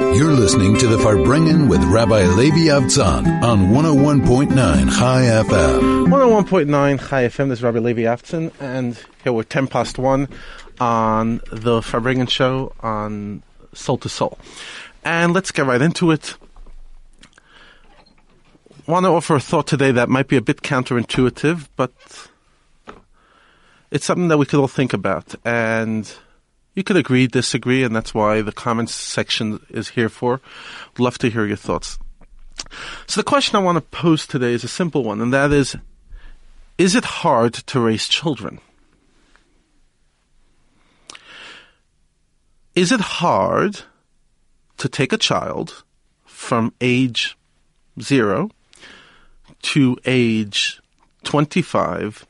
You're listening to the Farbrengen with Rabbi Levi Avtzon on 101.9 Chai FM. 101.9 Chai FM, this is Rabbi Levi Avtzon, and here we're 10 past 1 on the Farbrengen show on Soul to Soul. And let's get right into it. want to offer a thought today that might be a bit counterintuitive, but it's something that we could all think about. And you could agree, disagree, and that's why the comments section is here for. Love to hear your thoughts. So the question I want to pose today is a simple one, and that is, is it hard to raise children? Is it hard to take a child from age zero to age 25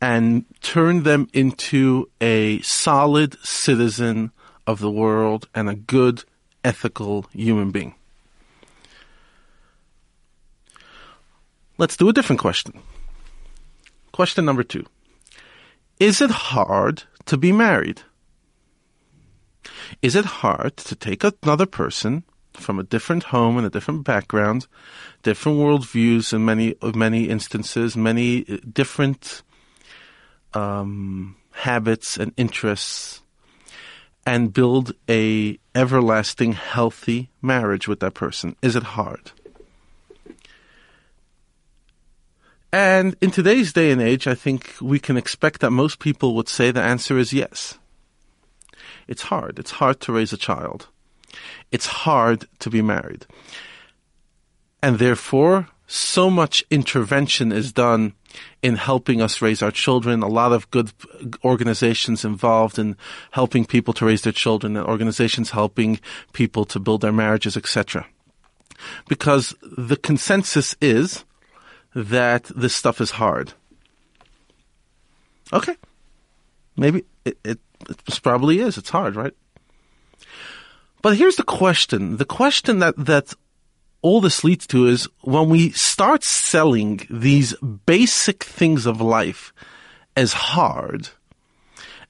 and turn them into a solid citizen of the world and a good, ethical human being? Let's do a different question. Question number two. Is it hard to be married? Is it hard to take another person from a different home and a different background, different worldviews in many many instances, many uh, different um, habits and interests, and build a everlasting healthy marriage with that person? Is it hard? And in today's day and age, I think we can expect that most people would say the answer is yes. It's hard. It's hard to raise a child. It's hard to be married. And therefore, so much intervention is done in helping us raise our children. A lot of good organizations involved in helping people to raise their children, and organizations helping people to build their marriages, etc. Because the consensus is that this stuff is hard. Okay. Maybe it, it, it probably is. It's hard, right? But here's the question. The question that, that all this leads to is when we start selling these basic things of life as hard,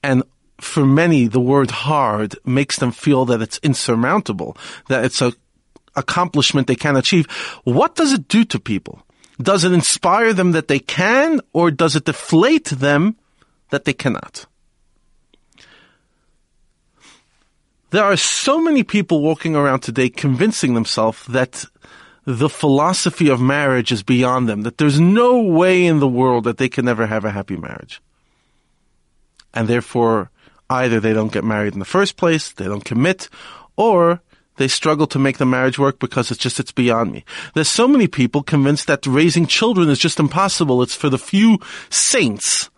and for many, the word hard makes them feel that it's insurmountable, that it's a accomplishment they can't achieve. What does it do to people? Does it inspire them that they can, or does it deflate them that they cannot? There are so many people walking around today convincing themselves that the philosophy of marriage is beyond them, that there's no way in the world that they can ever have a happy marriage. And therefore, either they don't get married in the first place, they don't commit, or they struggle to make the marriage work because it's just, it's beyond me. There's so many people convinced that raising children is just impossible. It's for the few saints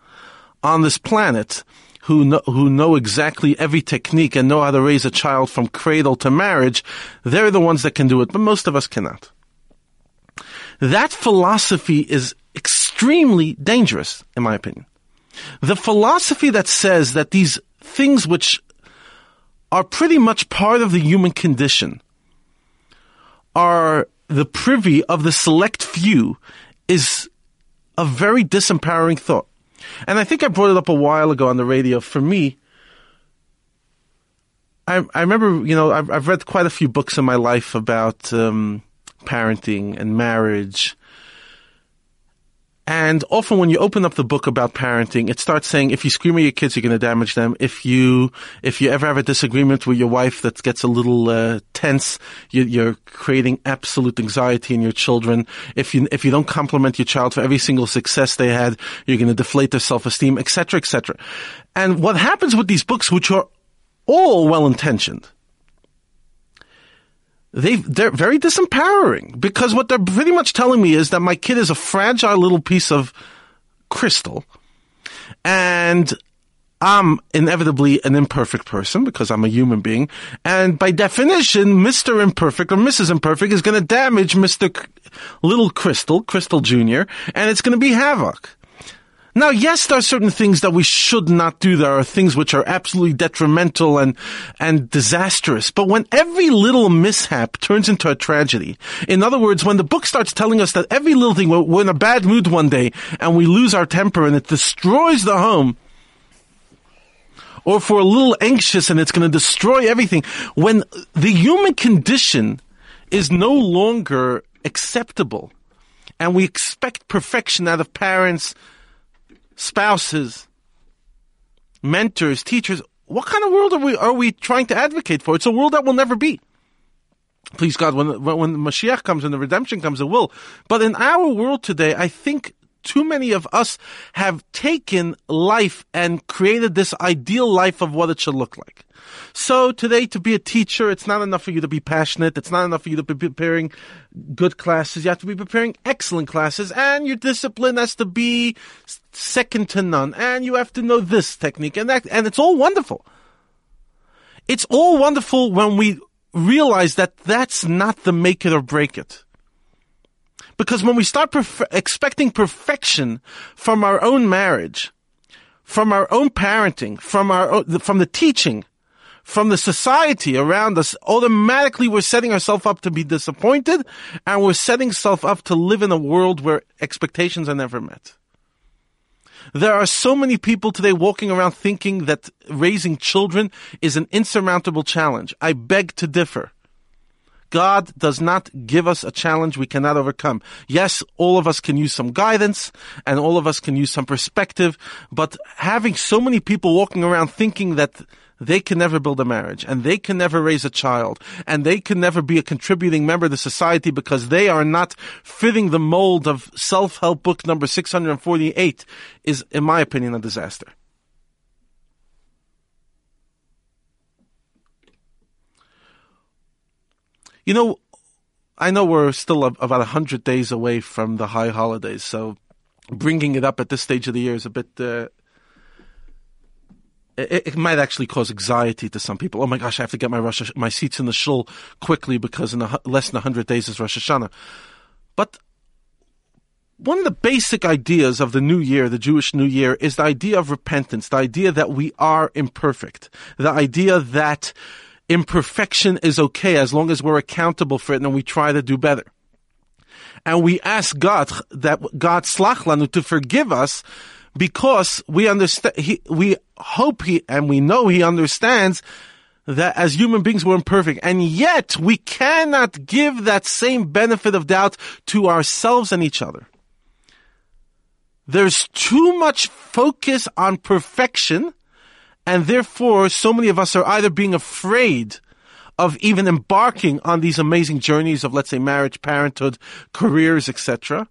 on this planet who know, who know exactly every technique and know how to raise a child from cradle to marriage. They're the ones that can do it, but most of us cannot. That philosophy is extremely dangerous, in my opinion. The philosophy that says that these things which are pretty much part of the human condition, are the privy of the select few, is a very disempowering thought. And I think I brought it up a while ago on the radio. For me, I, I remember, you know, I've, I've read quite a few books in my life about um, parenting and marriage and often when you open up the book about parenting, it starts saying if you scream at your kids, you're going to damage them. If you, if you ever have a disagreement with your wife that gets a little uh, tense, you, are creating absolute anxiety in your children. If you, if you don't compliment your child for every single success they had, you're going to deflate their self-esteem, etc., etc. And what happens with these books, which are all well-intentioned, they they're very disempowering because what they're pretty much telling me is that my kid is a fragile little piece of crystal and I'm inevitably an imperfect person because I'm a human being. And by definition, Mr. Imperfect or Mrs. Imperfect is going to damage Mr. C- Little Crystal, Crystal Jr., and it's going to be havoc. Now, yes, there are certain things that we should not do. There are things which are absolutely detrimental and, and disastrous. But when every little mishap turns into a tragedy, in other words, when the book starts telling us that every little thing, we're in a bad mood one day and we lose our temper and it destroys the home, or if we're a little anxious and it's going to destroy everything. When the human condition is no longer acceptable and we expect perfection out of parents, spouses, mentors, teachers, what kind of world are we, are we trying to advocate for? It's a world that will never be. Please God, when, when the Mashiach comes and the redemption comes, it will. But in our world today, I think too many of us have taken life and created this ideal life of what it should look like. So today, to be a teacher, it's not enough for you to be passionate. It's not enough for you to be preparing good classes. You have to be preparing excellent classes, and your discipline has to be second to none. And you have to know this technique and that, and it's all wonderful. It's all wonderful when we realize that that's not the make it or break it. Because when we start perf- expecting perfection from our own marriage, from our own parenting, from our own, from the teaching, from the society around us, automatically we're setting ourselves up to be disappointed and we're setting ourselves up to live in a world where expectations are never met. There are so many people today walking around thinking that raising children is an insurmountable challenge. I beg to differ. God does not give us a challenge we cannot overcome. Yes, all of us can use some guidance and all of us can use some perspective, but having so many people walking around thinking that they can never build a marriage and they can never raise a child and they can never be a contributing member to society because they are not fitting the mold of self-help book number 648 is, in my opinion, a disaster. You know, I know we're still about 100 days away from the high holidays, so bringing it up at this stage of the year is a bit. Uh, it, it, might actually cause anxiety to some people. Oh my gosh, I have to get my Rosh, my seats in the shul quickly because in a, less than 100 days is Rosh Hashanah. But one of the basic ideas of the new year, the Jewish new year, is the idea of repentance, the idea that we are imperfect, the idea that imperfection is okay as long as we're accountable for it and we try to do better. And we ask God that God slachlanu to forgive us because we understand, he, we hope he, and we know he understands that as human beings we're imperfect. And yet we cannot give that same benefit of doubt to ourselves and each other. There's too much focus on perfection and therefore, so many of us are either being afraid of even embarking on these amazing journeys of, let's say, marriage, parenthood, careers, etc.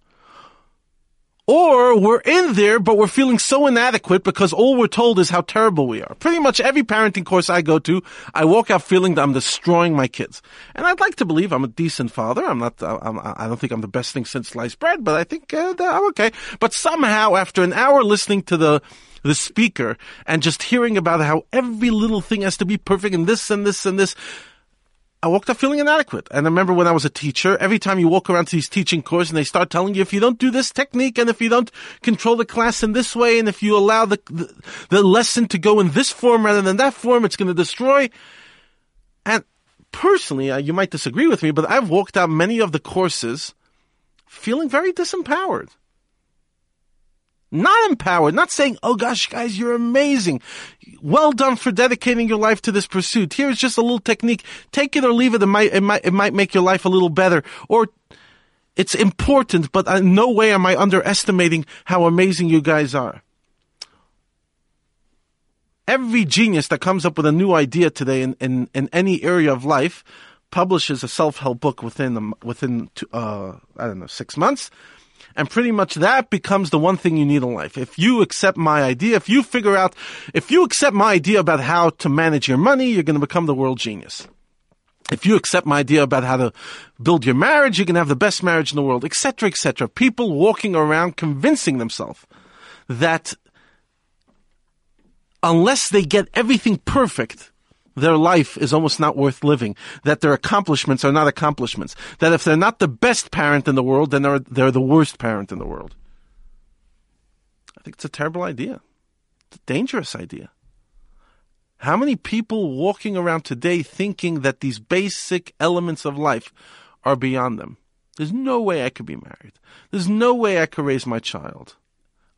Or we're in there, but we're feeling so inadequate because all we're told is how terrible we are. Pretty much every parenting course I go to, I walk out feeling that I'm destroying my kids. And I'd like to believe I'm a decent father. I'm not, I'm, I don't think I'm the best thing since sliced bread, but I think uh, I'm okay. But somehow, after an hour listening to the the speaker and just hearing about how every little thing has to be perfect and this and this and this. I walked out feeling inadequate. And I remember when I was a teacher, every time you walk around to these teaching courses and they start telling you if you don't do this technique and if you don't control the class in this way and if you allow the, the, the lesson to go in this form rather than that form, it's going to destroy. And personally, uh, you might disagree with me, but I've walked out many of the courses feeling very disempowered. Not empowered, not saying, oh gosh, guys, you're amazing. Well done for dedicating your life to this pursuit. Here's just a little technique. Take it or leave it. It might, it might, it might make your life a little better. Or it's important, but in no way am I underestimating how amazing you guys are. Every genius that comes up with a new idea today in, in, in any area of life publishes a self-help book within, within, uh, I don't know, six months and pretty much that becomes the one thing you need in life. If you accept my idea, if you figure out, if you accept my idea about how to manage your money, you're going to become the world genius. If you accept my idea about how to build your marriage, you can have the best marriage in the world, etc., etc. People walking around convincing themselves that unless they get everything perfect, their life is almost not worth living, that their accomplishments are not accomplishments, that if they're not the best parent in the world, then they're, they're the worst parent in the world. I think it's a terrible idea. It's a dangerous idea. How many people walking around today thinking that these basic elements of life are beyond them? There's no way I could be married. There's no way I could raise my child.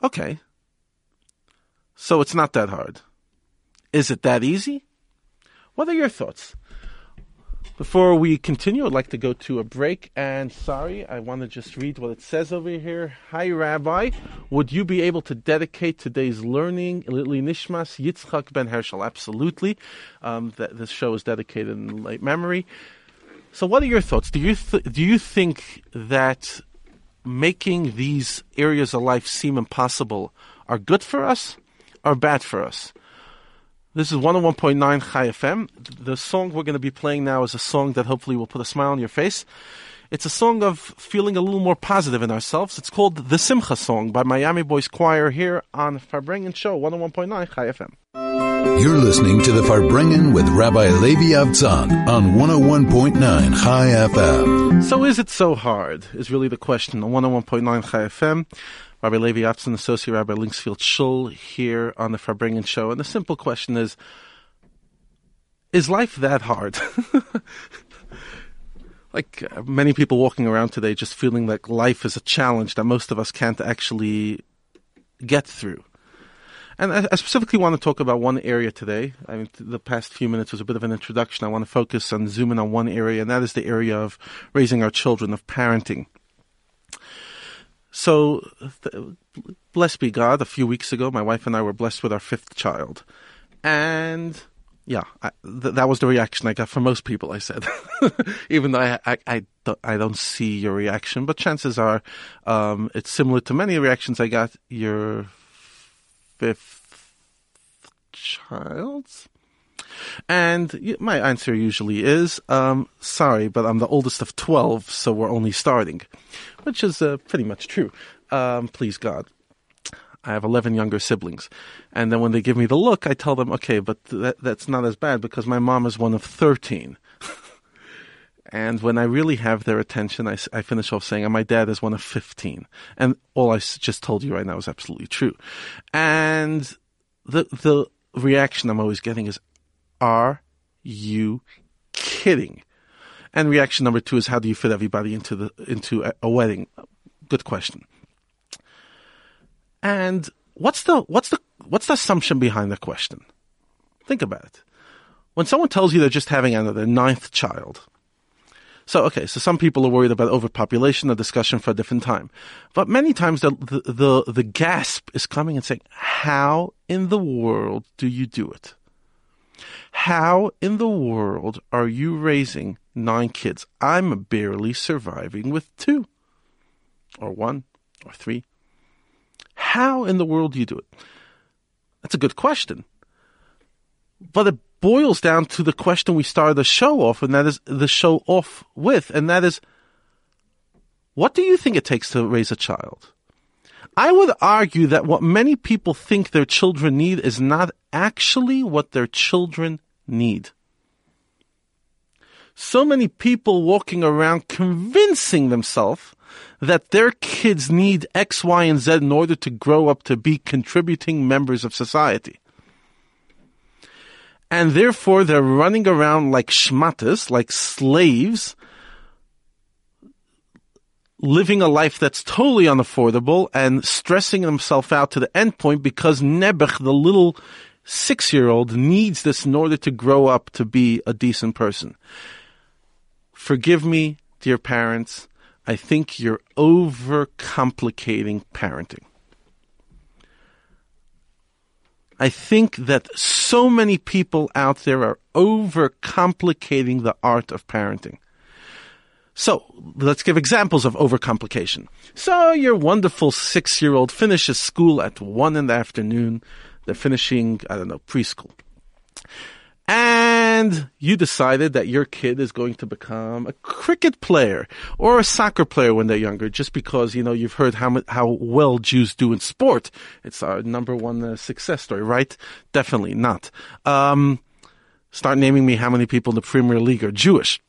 Okay. So it's not that hard Is it that easy? What are your thoughts? Before we continue, I'd like to go to a break. And sorry, I want to just read what it says over here. Hi, Rabbi. Would you be able to dedicate today's learning, Nishmas Yitzchak Ben Herschel? Absolutely. Um, th- this show is dedicated in late memory. So, what are your thoughts? Do you th- do you think that making these areas of life seem impossible are good for us or bad for us? This is 101.9 Chai FM. The song we're going to be playing now is a song that hopefully will put a smile on your face. It's a song of feeling a little more positive in ourselves. It's called The Simcha Song by Miami Boys Choir here on Farbrengen Show, 101.9 Chai FM. You're listening to the Farbrengen with Rabbi Levi Avtzon on 101.9 Chai FM. So is it so hard? Is really the question on 101.9 Chai FM. Rabbi Levi Avtzon, Associate Rabbi Linksfield Shul, here on the Farbrengen Show. And the simple question is, is life that hard? like uh, many people walking around today just feeling like life is a challenge that most of us can't actually get through. And I, I specifically want to talk about one area today. I mean, the past few minutes was a bit of an introduction. I want to focus and zoom in on one area, and that is the area of raising our children, of parenting. So, th- blessed be God, a few weeks ago, my wife and I were blessed with our fifth child. And yeah, I, th- that was the reaction I got from most people, I said. Even though I, I, I, don't, I don't see your reaction, but chances are um, it's similar to many reactions I got your fifth child. And my answer usually is, um, sorry, but I'm the oldest of 12, so we're only starting, which is uh, pretty much true. Um, please God. I have 11 younger siblings. And then when they give me the look, I tell them, okay, but that, that's not as bad because my mom is one of 13. and when I really have their attention, I, I finish off saying, and my dad is one of 15. And all I just told you right now is absolutely true. And the, the reaction I'm always getting is, are you kidding? And reaction number two is how do you fit everybody into the into a, a wedding? Good question. And what's the what's the what's the assumption behind the question? Think about it. When someone tells you they're just having another ninth child, so okay, so some people are worried about overpopulation, a discussion for a different time. But many times the, the the the gasp is coming and saying, "How in the world do you do it?" How in the world are you raising nine kids? I'm barely surviving with two, or one, or three. How in the world do you do it? That's a good question. But it boils down to the question we started the show off, and that is the show off with, and that is what do you think it takes to raise a child? I would argue that what many people think their children need is not actually what their children need. So many people walking around convincing themselves that their kids need X, Y, and Z in order to grow up to be contributing members of society. And therefore they're running around like schmatas, like slaves, living a life that's totally unaffordable and stressing themselves out to the end point because Nebuch, the little six year old, needs this in order to grow up to be a decent person. Forgive me, dear parents. I think you're overcomplicating parenting. I think that so many people out there are overcomplicating the art of parenting. So let's give examples of overcomplication. So your wonderful six year old finishes school at one in the afternoon. They're finishing, I don't know, preschool. And you decided that your kid is going to become a cricket player or a soccer player when they're younger, just because, you know, you've heard how, how well Jews do in sport. It's our number one uh, success story, right? Definitely not. Um, start naming me how many people in the Premier League are Jewish.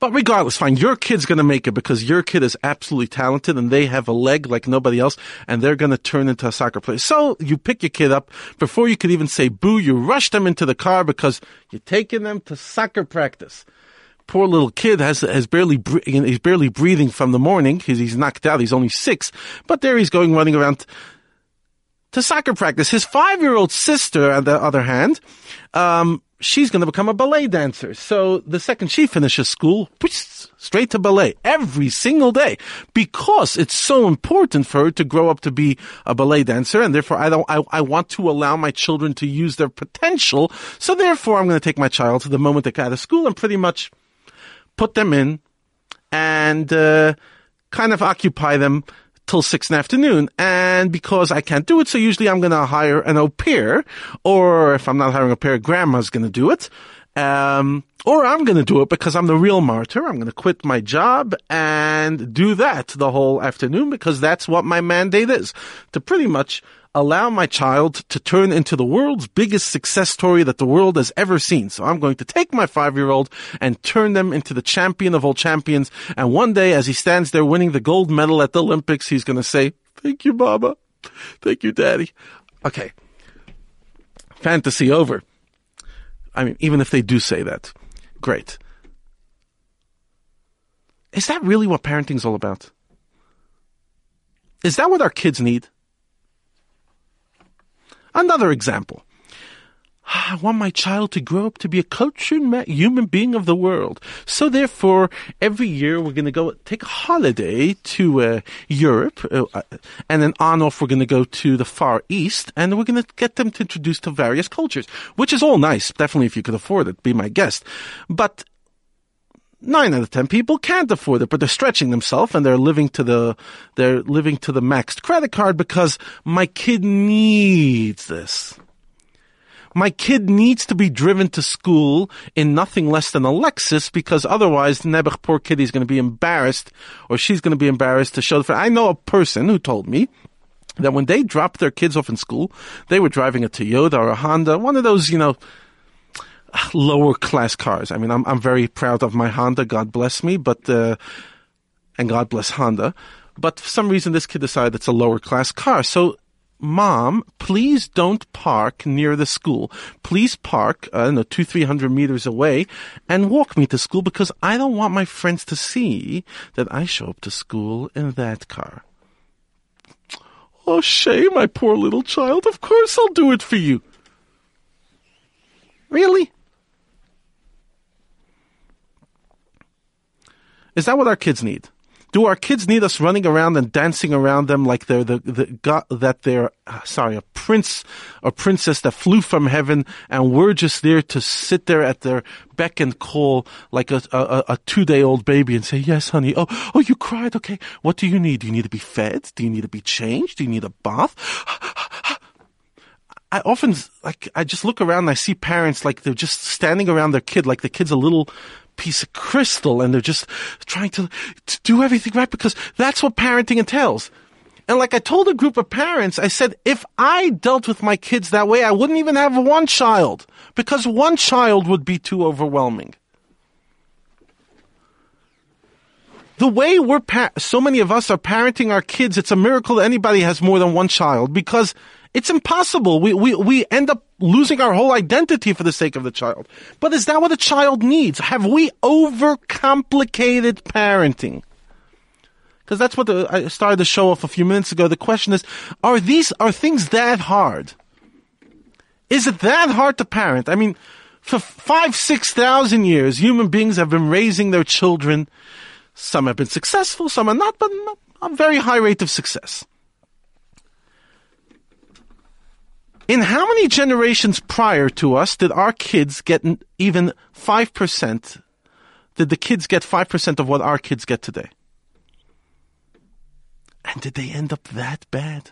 But regardless, fine, your kid's gonna make it because your kid is absolutely talented and they have a leg like nobody else and they're gonna turn into a soccer player. So you pick your kid up before you could even say boo, you rush them into the car because you're taking them to soccer practice. Poor little kid has, has barely, he's barely breathing from the morning. He's, he's knocked out. He's only six, but there he's going running around to soccer practice. His five-year-old sister, on the other hand, um, she's going to become a ballet dancer. So the second she finishes school, straight to ballet every single day because it's so important for her to grow up to be a ballet dancer. And therefore I don't, I, I want to allow my children to use their potential. So therefore I'm going to take my child to the moment they get out of school and pretty much put them in and, uh, kind of occupy them till six in the afternoon. And because I can't do it, so usually I'm going to hire an au pair, or if I'm not hiring a pair, grandma's going to do it. Um, or I'm going to do it because I'm the real martyr. I'm going to quit my job and do that the whole afternoon because that's what my mandate is to pretty much allow my child to turn into the world's biggest success story that the world has ever seen. So I'm going to take my five year old and turn them into the champion of all champions. And one day, as he stands there winning the gold medal at the Olympics, he's going to say, thank you, Baba. Thank you, Daddy. Okay. Fantasy over. I mean, even if they do say that, great. Is that really what parenting's all about? Is that what our kids need? Another example. I want my child to grow up to be a cultured human being of the world. So therefore, every year we're going to go take a holiday to uh, Europe, uh, uh, and then on off we're going to go to the Far East, and we're going to get them to introduce to various cultures, which is all nice. Definitely, if you could afford it, be my guest. But nine out of ten people can't afford it, but they're stretching themselves and they're living to the they're living to the maxed credit card because my kid needs this. My kid needs to be driven to school in nothing less than a Lexus because otherwise, Nebuch, poor kid, is going to be embarrassed or she's going to be embarrassed to show the. I know a person who told me that when they dropped their kids off in school, they were driving a Toyota or a Honda, one of those, you know, lower class cars. I mean, I'm I'm very proud of my Honda. God bless me, but uh, and God bless Honda. But for some reason, this kid decided it's a lower class car. So, mom, please don't park near the school. Please park, I don't know, two, three hundred meters away and walk me to school because I don't want my friends to see that I show up to school in that car. Oh, Shay, my poor little child, of course I'll do it for you. Really? Is that what our kids need? Do our kids need us running around and dancing around them like they're the, the God, that they're uh, sorry a prince or princess that flew from heaven and we're just there to sit there at their beck and call like a, a, a two day old baby and say yes honey. Oh oh you cried. Okay. What do you need? Do you need to be fed? Do you need to be changed? Do you need a bath? I often like I just look around and I see parents like they're just standing around their kid like the kid's a little piece of crystal and they're just trying to, to do everything right because that's what parenting entails. And like I told a group of parents, I said, if I dealt with my kids that way, I wouldn't even have one child because one child would be too overwhelming. The way we're, pa- so many of us are parenting our kids, it's a miracle that anybody has more than one child because it's impossible. We, we, we end up losing our whole identity for the sake of the child. But is that what a child needs? Have we overcomplicated parenting? Because that's what the, I started the show off a few minutes ago. The question is, are these, are things that hard? Is it that hard to parent? I mean, for five, six thousand years, human beings have been raising their children. Some have been successful, some are not, but a very high rate of success. In how many generations prior to us did our kids get even 5%? Did the kids get 5% of what our kids get today? And did they end up that bad?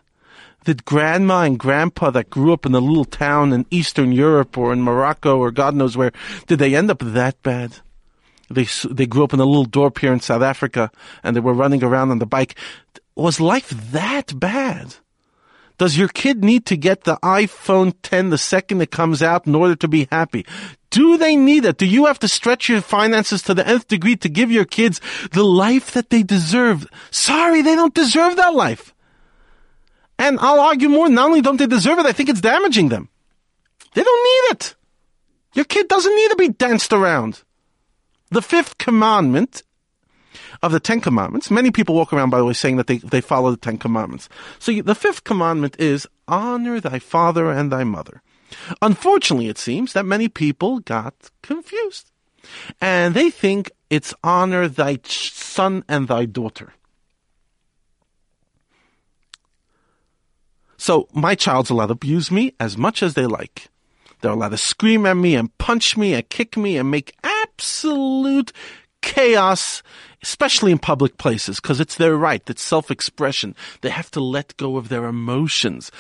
Did grandma and grandpa that grew up in a little town in Eastern Europe or in Morocco or God knows where, did they end up that bad? They, they grew up in a little dorp here in South Africa and they were running around on the bike. Was life that bad? Does your kid need to get the iPhone 10 the second it comes out in order to be happy? Do they need it? Do you have to stretch your finances to the nth degree to give your kids the life that they deserve? Sorry, they don't deserve that life. And I'll argue more, not only don't they deserve it, I think it's damaging them. They don't need it. Your kid doesn't need to be danced around. The fifth commandment of the Ten Commandments. Many people walk around, by the way, saying that they, they follow the Ten Commandments. So the fifth commandment is honor thy father and thy mother. Unfortunately, it seems that many people got confused. And they think it's honor thy son and thy daughter. So my child's allowed to abuse me as much as they like. They're allowed to scream at me and punch me and kick me and make absolute chaos, especially in public places, because it's their right. It's self-expression. They have to let go of their emotions.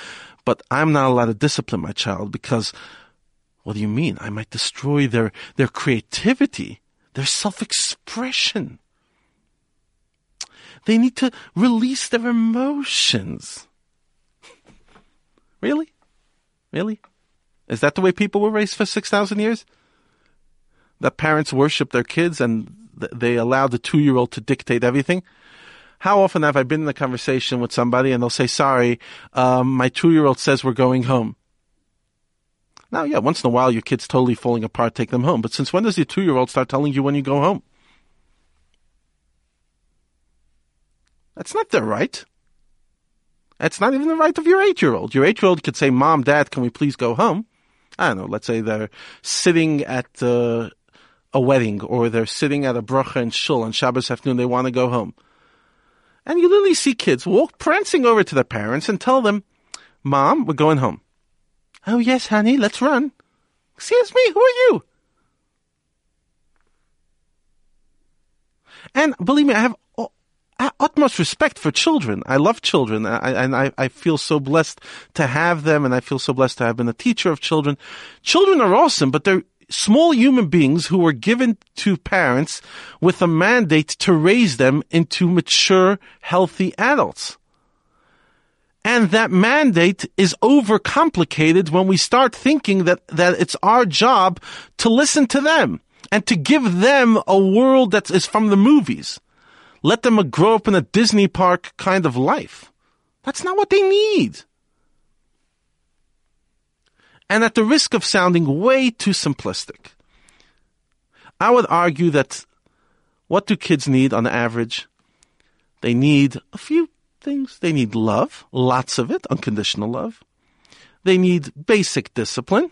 But I'm not allowed to discipline my child because what do you mean? I might destroy their, their creativity, their self-expression. They need to release their emotions. really? Really? Is that the way people were raised for 6,000 years? That parents worship their kids and they allow the two year old to dictate everything? How often have I been in a conversation with somebody and they'll say, sorry, um, my two year old says we're going home. Now, yeah, once in a while your kid's totally falling apart, take them home. But since when does your two year old start telling you when you go home? That's not their right. That's not even the right of your eight year old. Your eight year old could say, Mom, Dad, can we please go home? I don't know, let's say they're sitting at uh, a wedding or they're sitting at a bracha and shul on Shabbos afternoon, they want to go home. And you literally see kids walk prancing over to their parents and tell them, Mom, we're going home. Oh, yes, honey, let's run. Excuse me, who are you? And believe me, I have utmost respect for children. I love children, and I, I feel so blessed to have them, and I feel so blessed to have been a teacher of children. Children are awesome, but they're small human beings who were given to parents with a mandate to raise them into mature, healthy adults. And that mandate is overcomplicated when we start thinking that, that it's our job to listen to them and to give them a world that is from the movies. Let them grow up in a Disney park kind of life. That's not what they need. And at the risk of sounding way too simplistic, I would argue that what do kids need on average? They need a few things. They need love, lots of it, unconditional love. They need basic discipline,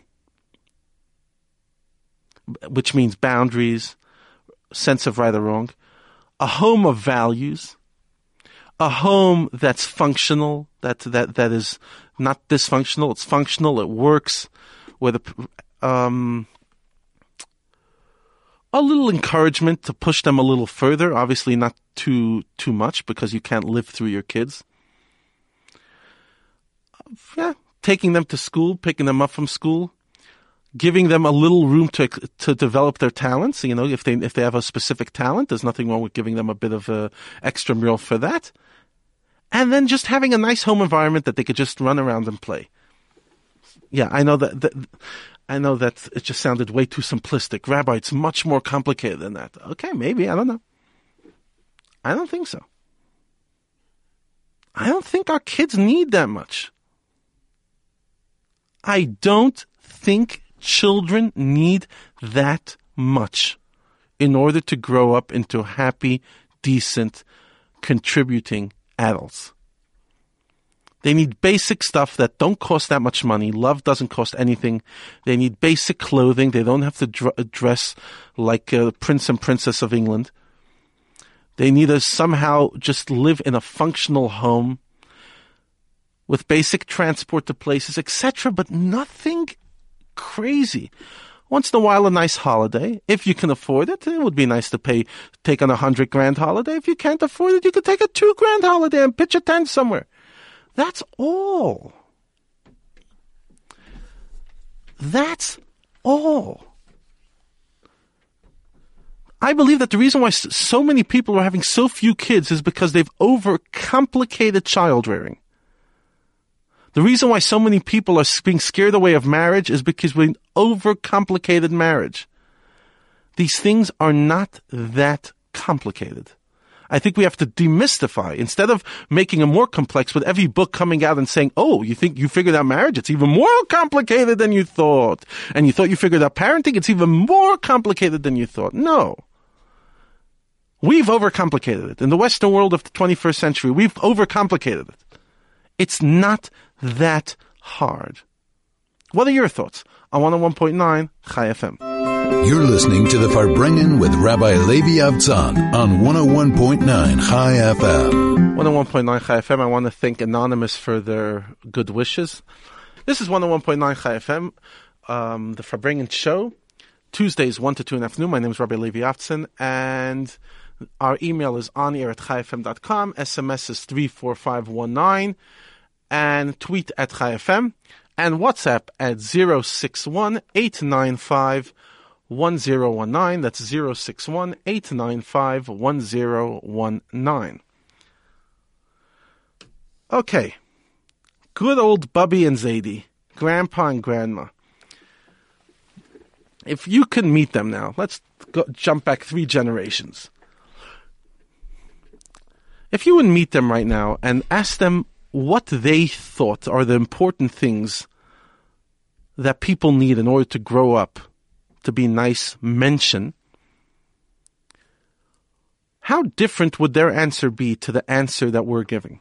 which means boundaries, sense of right or wrong, a home of values, a home that's functional, that, that, that is not dysfunctional. It's functional. It works. With a, um, a little encouragement to push them a little further. Obviously, not too too much because you can't live through your kids. Yeah, taking them to school, picking them up from school, giving them a little room to to develop their talents. You know, if they if they have a specific talent, there's nothing wrong with giving them a bit of a extramural for that and then just having a nice home environment that they could just run around and play. Yeah, I know that, that I know that it just sounded way too simplistic. Rabbi, it's much more complicated than that. Okay, maybe, I don't know. I don't think so. I don't think our kids need that much. I don't think children need that much in order to grow up into happy, decent, contributing adults. They need basic stuff that don't cost that much money. Love doesn't cost anything. They need basic clothing. They don't have to dr- dress like a prince and princess of England. They need to somehow just live in a functional home with basic transport to places, etc., but nothing crazy once in a while a nice holiday. If you can afford it, it would be nice to pay, take on a hundred grand holiday. If you can't afford it, you could take a two grand holiday and pitch a tent somewhere. That's all. That's all. I believe that the reason why so many people are having so few kids is because they've overcomplicated child rearing. The reason why so many people are being scared away of marriage is because we overcomplicated marriage. These things are not that complicated. I think we have to demystify instead of making it more complex with every book coming out and saying, "Oh, you think you figured out marriage? It's even more complicated than you thought." And you thought you figured out parenting? It's even more complicated than you thought. No. We've overcomplicated it. In the Western world of the 21st century, we've overcomplicated it. It's not that hard. What are your thoughts on 101.9 Chai FM? You're listening to the Farbrengen with Rabbi Levi Avtzon on 101.9 Chai FM. 101.9 Chai FM. I want to thank Anonymous for their good wishes. This is 101.9 Chai FM, um, the Farbrengen show. Tuesdays, 1 to 2 in the afternoon. My name is Rabbi Levi Avtzon, and our email is on air at chaifm.com. SMS is 34519. And tweet at chaifm. And WhatsApp at 061 895 1019. That's 061 895 1019. Okay. Good old Bubby and Zadie, Grandpa and Grandma. If you could meet them now, let's go, jump back three generations if you would meet them right now and ask them what they thought are the important things that people need in order to grow up to be nice mention, how different would their answer be to the answer that we're giving?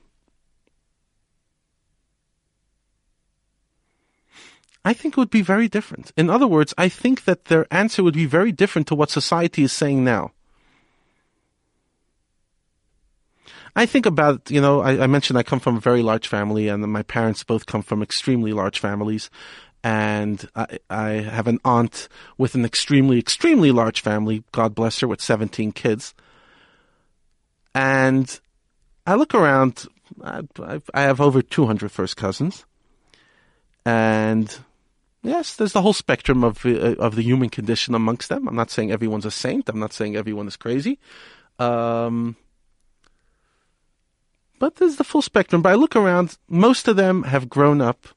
I think it would be very different. In other words, I think that their answer would be very different to what society is saying now. I think about, you know, I, I, mentioned I come from a very large family and my parents both come from extremely large families. And I, I have an aunt with an extremely, extremely large family, God bless her, with 17 kids. And I look around, I, I have over 200 first cousins. And yes, there's the whole spectrum of, uh, of the human condition amongst them. I'm not saying everyone's a saint. I'm not saying everyone is crazy. Um, but there's the full spectrum. But I look around, most of them have grown up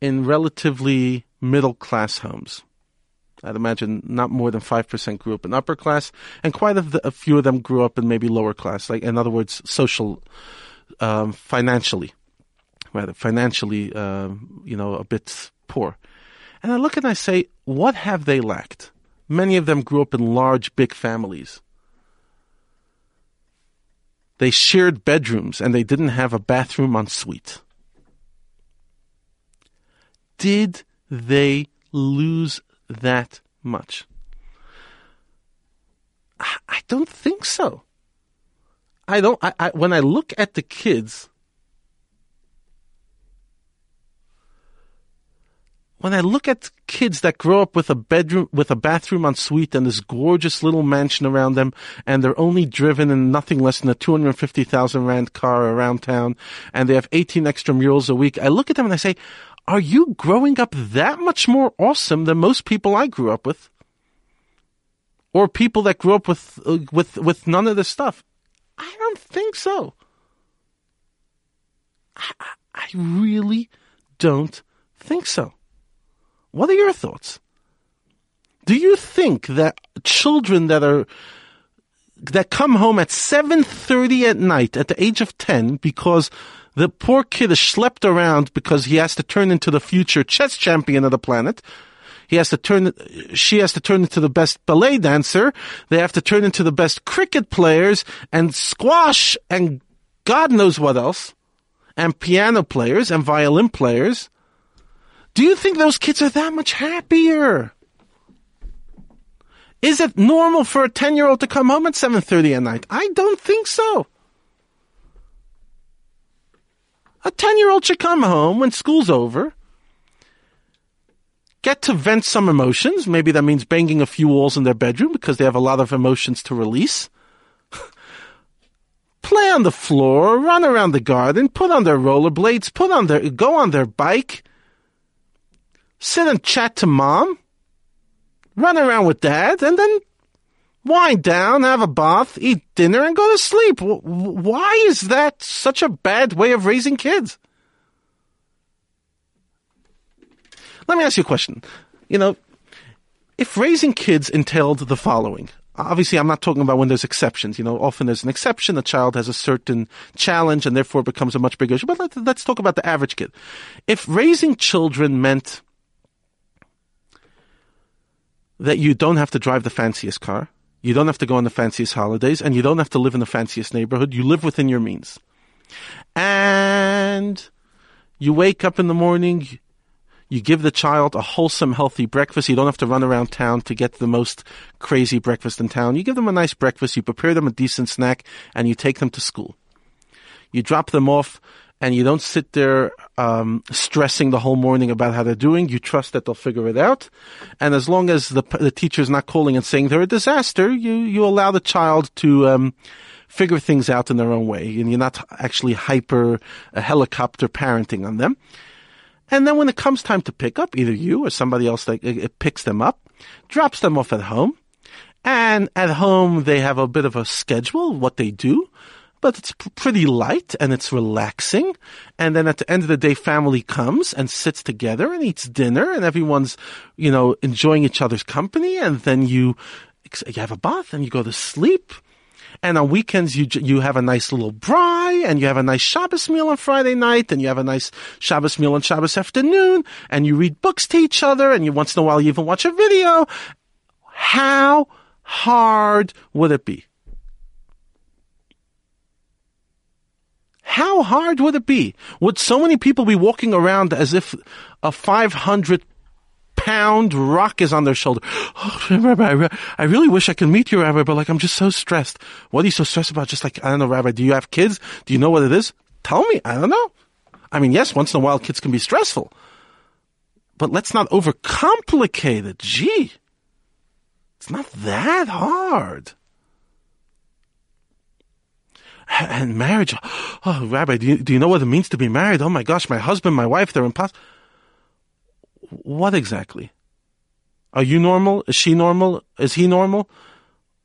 in relatively middle class homes. I'd imagine not more than 5% grew up in upper class, and quite a, a few of them grew up in maybe lower class, like, in other words, social, um, financially, rather, financially, uh, you know, a bit poor. And I look and I say, what have they lacked? Many of them grew up in large, big families. They shared bedrooms and they didn't have a bathroom en suite. Did they lose that much? I don't think so. I don't. I, I, when I look at the kids, when I look at kids that grow up with a bedroom, with a bathroom en suite and this gorgeous little mansion around them, and they're only driven in nothing less than a 250,000 rand car around town, and they have 18 extramurals a week, I look at them and I say, are you growing up that much more awesome than most people I grew up with? Or people that grew up with, uh, with, with none of this stuff? I don't think so. I, I really don't think so. What are your thoughts? Do you think that children that are that come home at 7:30 at night at the age of 10 because the poor kid is schlepped around because he has to turn into the future chess champion of the planet. He has to turn, she has to turn into the best ballet dancer. They have to turn into the best cricket players and squash and God knows what else. And piano players and violin players. Do you think those kids are that much happier? Is it normal for a 10 year old to come home at 7.30 at night? I don't think so. A 10 year old should come home when school's over, get to vent some emotions. Maybe that means banging a few walls in their bedroom because they have a lot of emotions to release. Play on the floor, run around the garden, put on their rollerblades, put on their, go on their bike, sit and chat to mom, run around with dad, and then wind down, have a bath, eat dinner, and go to sleep. Why is that such a bad way of raising kids? Let me ask you a question. You know, if raising kids entailed the following, obviously I'm not talking about when there's exceptions. You know, often there's an exception. A child has a certain challenge and therefore becomes a much bigger issue. But let, us talk about the average kid. If raising children meant that you don't have to drive the fanciest car. You don't have to go on the fanciest holidays and you don't have to live in the fanciest neighborhood. You live within your means. And you wake up in the morning, you give the child a wholesome, healthy breakfast. You don't have to run around town to get the most crazy breakfast in town. You give them a nice breakfast, you prepare them a decent snack, and you take them to school. You drop them off and you don't sit there um, stressing the whole morning about how they're doing. You trust that they'll figure it out, and as long as the the teacher is not calling and saying they're a disaster, you you allow the child to. Um, figure things out in their own way, and you're not actually hyper uh, helicopter parenting on them. And then when it comes time to pick up, either you or somebody else that uh, picks them up, drops them off at home, and at home they have a bit of a schedule what they do but it's pretty light and it's relaxing. And then at the end of the day, family comes and sits together and eats dinner and everyone's, you know, enjoying each other's company. And then you, you have a bath and you go to sleep. And on weekends, you, you have a nice little braai and you have a nice Shabbos meal on Friday night and you have a nice Shabbos meal on Shabbos afternoon and you read books to each other and you once in a while you even watch a video. How hard would it be? How hard would it be? Would so many people be walking around as if a 500 pound rock is on their shoulder? Oh, Rabbi, I really wish I could meet you, Rabbi, but like, I'm just so stressed. What are you so stressed about? Just like, I don't know, Rabbi, do you have kids? Do you know what it is? Tell me. I don't know. I mean, yes, once in a while kids can be stressful, but let's not overcomplicate it. Gee, it's not that hard and marriage. Oh, Rabbi, do you, do you know what it means to be married? Oh my gosh, my husband, my wife, they're impossible. What exactly? Are you normal? Is she normal? Is he normal?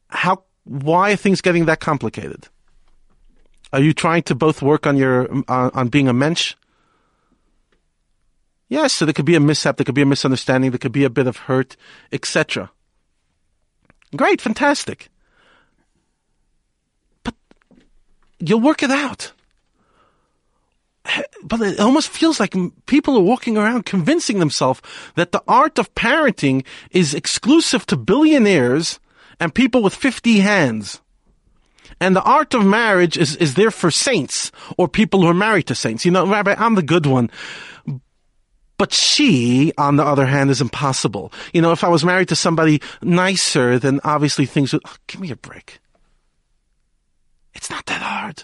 How, why are things getting that complicated? Are you trying to both work on your, uh, on being a mensch? Yes, so there could be a mishap, there could be a misunderstanding, there could be a bit of hurt, etc. Great, fantastic. You'll work it out. But it almost feels like people are walking around convincing themselves that the art of parenting is exclusive to billionaires and people with 50 hands. And the art of marriage is, is there for saints or people who are married to saints. You know, Rabbi, I'm the good one. But she, on the other hand, is impossible. You know, if I was married to somebody nicer, then obviously things would, oh, give me a break. It's not that hard.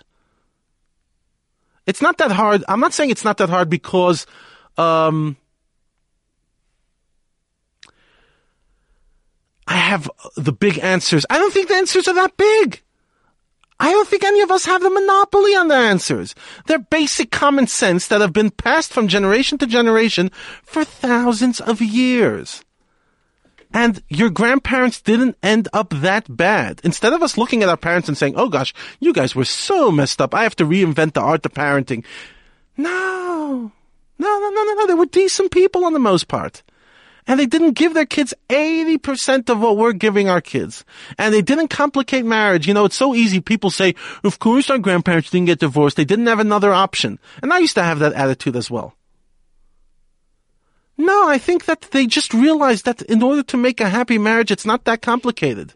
It's not that hard. I'm not saying it's not that hard because um, I have the big answers. I don't think the answers are that big. I don't think any of us have the monopoly on the answers. They're basic common sense that have been passed from generation to generation for thousands of years. And your grandparents didn't end up that bad. Instead of us looking at our parents and saying, oh gosh, you guys were so messed up. I have to reinvent the art of parenting. No. No, no, no, no, no. They were decent people on the most part. And they didn't give their kids 80% of what we're giving our kids. And they didn't complicate marriage. You know, it's so easy. People say, of course our grandparents didn't get divorced. They didn't have another option. And I used to have that attitude as well. No, I think that they just realized that in order to make a happy marriage, it's not that complicated.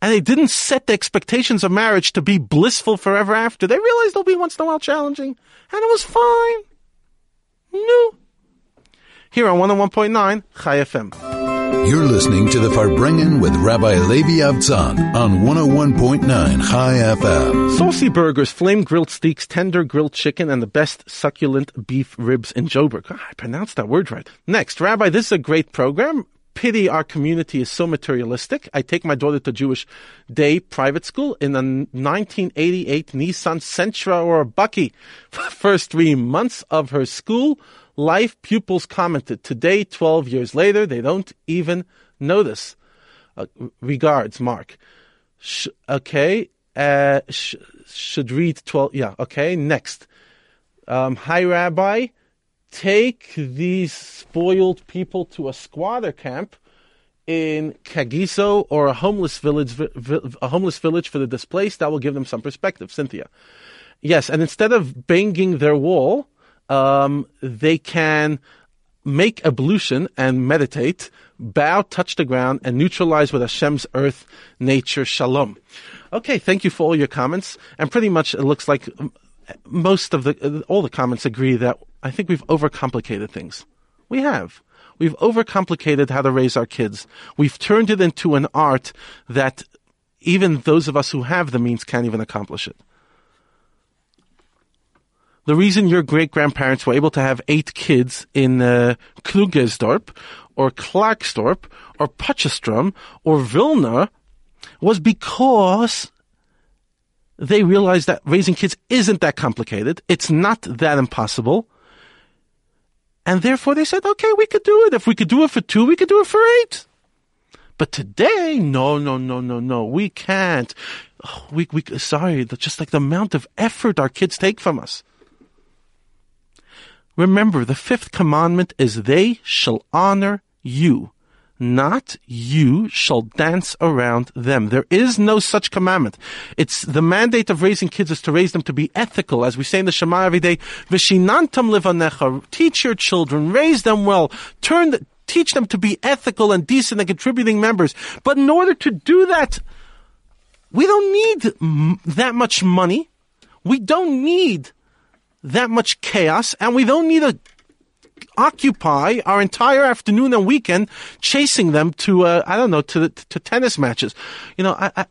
And they didn't set the expectations of marriage to be blissful forever after. They realized they'll be once in a while challenging, and it was fine. No. Here on 101.9 Chai FM. You're listening to the Farbrengen with Rabbi Levi Avtzon on 101.9 Chai FM. Saucy burgers, flame grilled steaks, tender grilled chicken, and the best succulent beef ribs in Joburg. Oh, I pronounced that word right. Next, Rabbi, this is a great program. Pity our community is so materialistic. I take my daughter to Jewish day private school in a 1988 Nissan Sentra or a bakkie. First three months of her school life, pupils commented. Today, 12 years later, they don't even notice. Uh, regards, Mark. Sh- okay, uh, sh- should read 12. Yeah, okay, next. Um, hi, Rabbi. Take these spoiled people to a squatter camp in Kagiso or a homeless village, a homeless village for the displaced. That will give them some perspective, Cynthia. Yes, and instead of banging their wall, um, they can make ablution and meditate, bow, touch the ground, and neutralize with Hashem's earth, nature, shalom. Okay, thank you for all your comments. And pretty much it looks like most of the, all the comments agree that I think we've overcomplicated things. We have. We've overcomplicated how to raise our kids. We've turned it into an art that even those of us who have the means can't even accomplish it. The reason your great grandparents were able to have eight kids in uh, Krugersdorp or Klerksdorp or Potchefstroom or Vilna was because they realized that raising kids isn't that complicated. It's not that impossible. And therefore they said, okay, we could do it. If we could do it for two, we could do it for eight. But today, no, no, no, no, no, we can't. Oh, we, we, sorry, just like the amount of effort our kids take from us. Remember, the fifth commandment is they shall honor you, not you shall dance around them. There is no such commandment. It's the mandate of raising kids is to raise them to be ethical, as we say in the Shema every day. Vishinantam livanecha. Teach your children, raise them well, turn the, teach them to be ethical and decent and contributing members. But in order to do that, we don't need m- that much money. We don't need that much chaos, and we don't need to occupy our entire afternoon and weekend chasing them to, uh, I don't know, to to tennis matches. You know, I, I,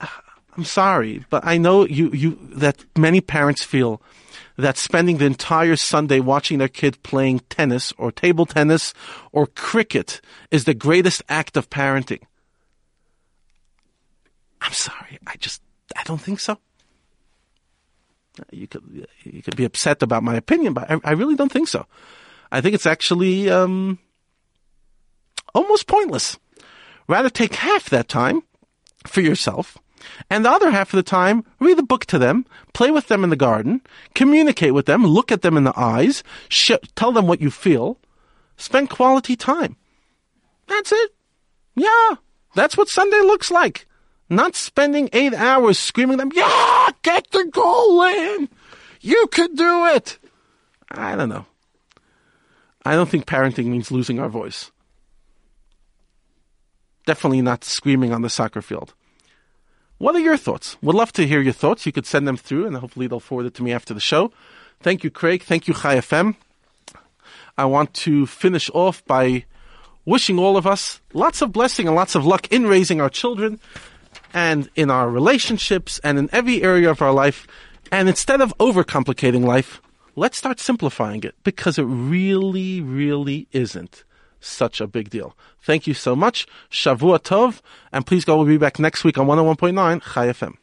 I'm sorry, but I know you, you that many parents feel that spending the entire Sunday watching their kid playing tennis or table tennis or cricket is the greatest act of parenting. I'm sorry. I just, I don't think so. You could, you could be upset about my opinion, but I, I really don't think so. I think it's actually, um, almost pointless. Rather take half that time for yourself and the other half of the time, read the book to them, play with them in the garden, communicate with them, look at them in the eyes, sh- tell them what you feel, spend quality time. That's it. Yeah, that's what Sunday looks like. Not spending eight hours screaming them, yeah, get the goal in. You could do it. I don't know. I don't think parenting means losing our voice. Definitely not screaming on the soccer field. What are your thoughts? Would love to hear your thoughts. You could send them through, and hopefully they'll forward it to me after the show. Thank you, Craig. Thank you, Chai FM. I want to finish off by wishing all of us lots of blessing and lots of luck in raising our children and in our relationships and in every area of our life. And instead of overcomplicating life, let's start simplifying it because it really, really isn't such a big deal. Thank you so much. Shavua Tov. And please go, we'll be back next week on 101.9 Chai FM.